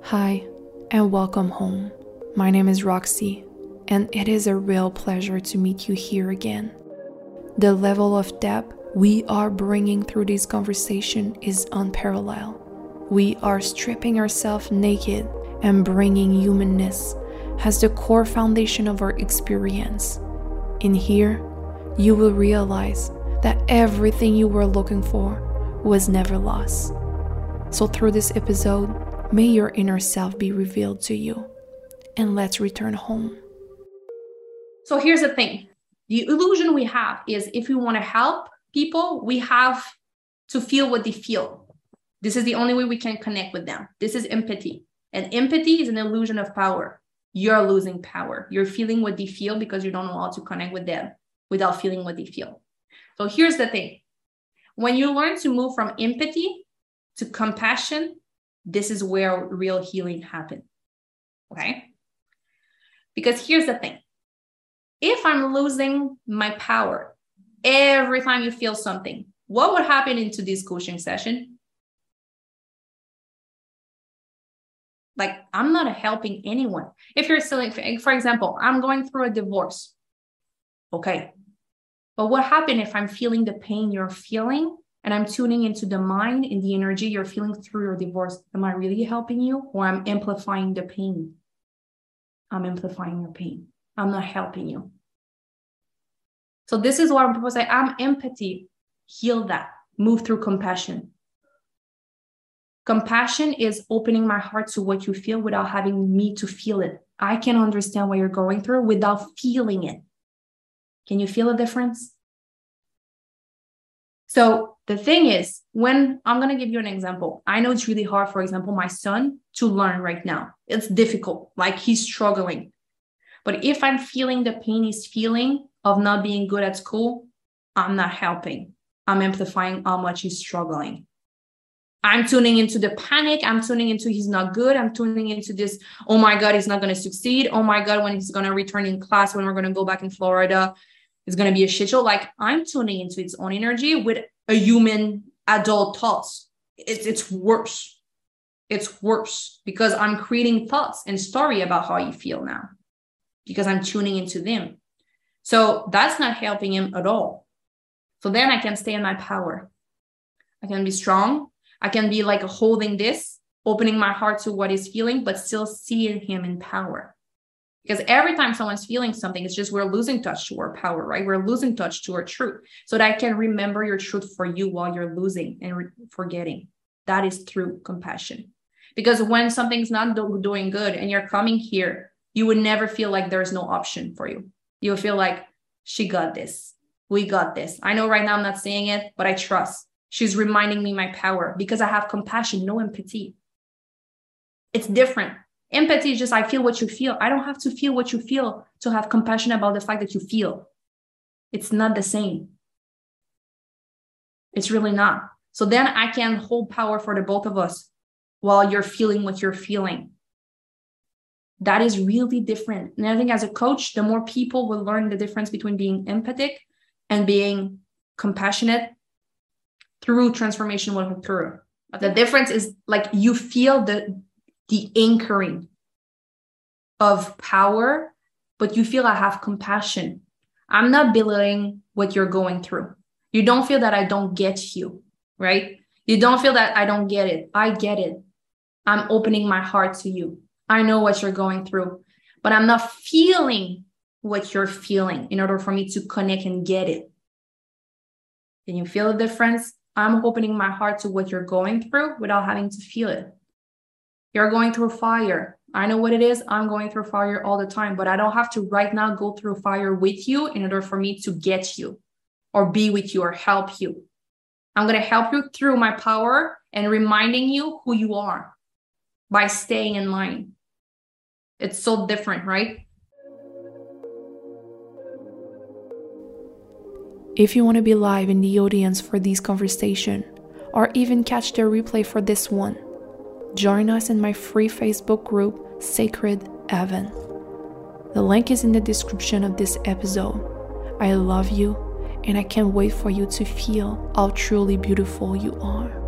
Hi, and welcome home. My name is Roxy, and it is a real pleasure to meet you here again. The level of depth we are bringing through this conversation is unparalleled. We are stripping ourselves naked and bringing humanness as the core foundation of our experience. In here, you will realize that everything you were looking for was never lost. So, through this episode, may your inner self be revealed to you. And let's return home. So, here's the thing the illusion we have is if we want to help people, we have to feel what they feel. This is the only way we can connect with them. This is empathy. And empathy is an illusion of power. You're losing power. You're feeling what they feel because you don't know how to connect with them without feeling what they feel. So here's the thing when you learn to move from empathy to compassion, this is where real healing happens. Okay? Because here's the thing if I'm losing my power every time you feel something, what would happen into this coaching session? Like, I'm not helping anyone. If you're still, for example, I'm going through a divorce. Okay, but what happens if I'm feeling the pain you're feeling and I'm tuning into the mind and the energy you're feeling through your divorce? Am I really helping you or I'm amplifying the pain? I'm amplifying your pain. I'm not helping you. So this is what I'm proposing. I'm empathy. Heal that. Move through compassion. Compassion is opening my heart to what you feel without having me to feel it. I can understand what you're going through without feeling it. Can you feel a difference? So the thing is, when I'm going to give you an example, I know it's really hard, for example, my son to learn right now. It's difficult, like he's struggling. But if I'm feeling the pain he's feeling of not being good at school, I'm not helping. I'm amplifying how much he's struggling. I'm tuning into the panic. I'm tuning into he's not good. I'm tuning into this, oh my God, he's not going to succeed. Oh my God, when he's going to return in class, when we're going to go back in Florida, it's going to be a shit show. Like I'm tuning into its own energy with a human adult thoughts. It's, it's worse. It's worse because I'm creating thoughts and story about how you feel now because I'm tuning into them. So that's not helping him at all. So then I can stay in my power. I can be strong. I can be like holding this, opening my heart to what he's feeling, but still seeing him in power. Because every time someone's feeling something, it's just we're losing touch to our power, right? We're losing touch to our truth. So that I can remember your truth for you while you're losing and re- forgetting. That is through compassion. Because when something's not do- doing good and you're coming here, you would never feel like there's no option for you. You'll feel like, she got this. We got this. I know right now I'm not saying it, but I trust. She's reminding me my power because I have compassion, no empathy. It's different. Empathy is just I feel what you feel. I don't have to feel what you feel to have compassion about the fact that you feel. It's not the same. It's really not. So then I can hold power for the both of us while you're feeling what you're feeling. That is really different. And I think as a coach, the more people will learn the difference between being empathic and being compassionate through transformation will occur. The difference is like you feel the the anchoring of power, but you feel I have compassion. I'm not belittling what you're going through. You don't feel that I don't get you, right? You don't feel that I don't get it. I get it. I'm opening my heart to you. I know what you're going through, but I'm not feeling what you're feeling in order for me to connect and get it. Can you feel the difference? I'm opening my heart to what you're going through without having to feel it. You're going through fire. I know what it is. I'm going through fire all the time, but I don't have to right now go through fire with you in order for me to get you or be with you or help you. I'm going to help you through my power and reminding you who you are by staying in line. It's so different, right? If you want to be live in the audience for this conversation, or even catch the replay for this one, join us in my free Facebook group, Sacred Heaven. The link is in the description of this episode. I love you, and I can't wait for you to feel how truly beautiful you are.